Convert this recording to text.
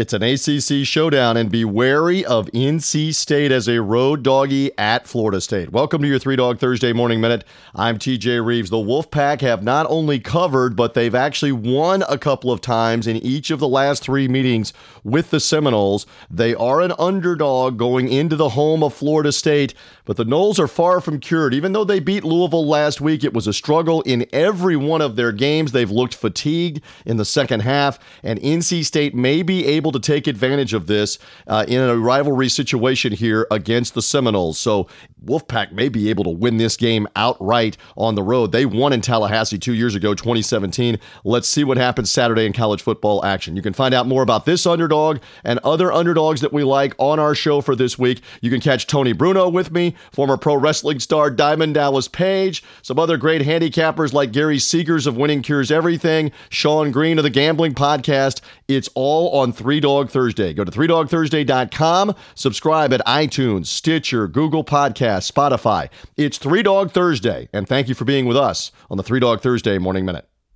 It's an ACC showdown, and be wary of NC State as a road doggy at Florida State. Welcome to your Three Dog Thursday Morning Minute. I'm TJ Reeves. The Wolfpack have not only covered, but they've actually won a couple of times in each of the last three meetings with the Seminoles. They are an underdog going into the home of Florida State, but the Noles are far from cured. Even though they beat Louisville last week, it was a struggle in every one of their games. They've looked fatigued in the second half, and NC State may be able able to take advantage of this uh, in a rivalry situation here against the Seminoles. So Wolfpack may be able to win this game outright on the road. They won in Tallahassee two years ago, 2017. Let's see what happens Saturday in college football action. You can find out more about this underdog and other underdogs that we like on our show for this week. You can catch Tony Bruno with me, former pro wrestling star Diamond Dallas Page, some other great handicappers like Gary Seegers of Winning Cures Everything, Sean Green of the Gambling Podcast. It's all on Three Dog Thursday. Go to 3dogthursday.com, subscribe at iTunes, Stitcher, Google Podcast Podcast, Spotify. It's Three Dog Thursday, and thank you for being with us on the Three Dog Thursday Morning Minute.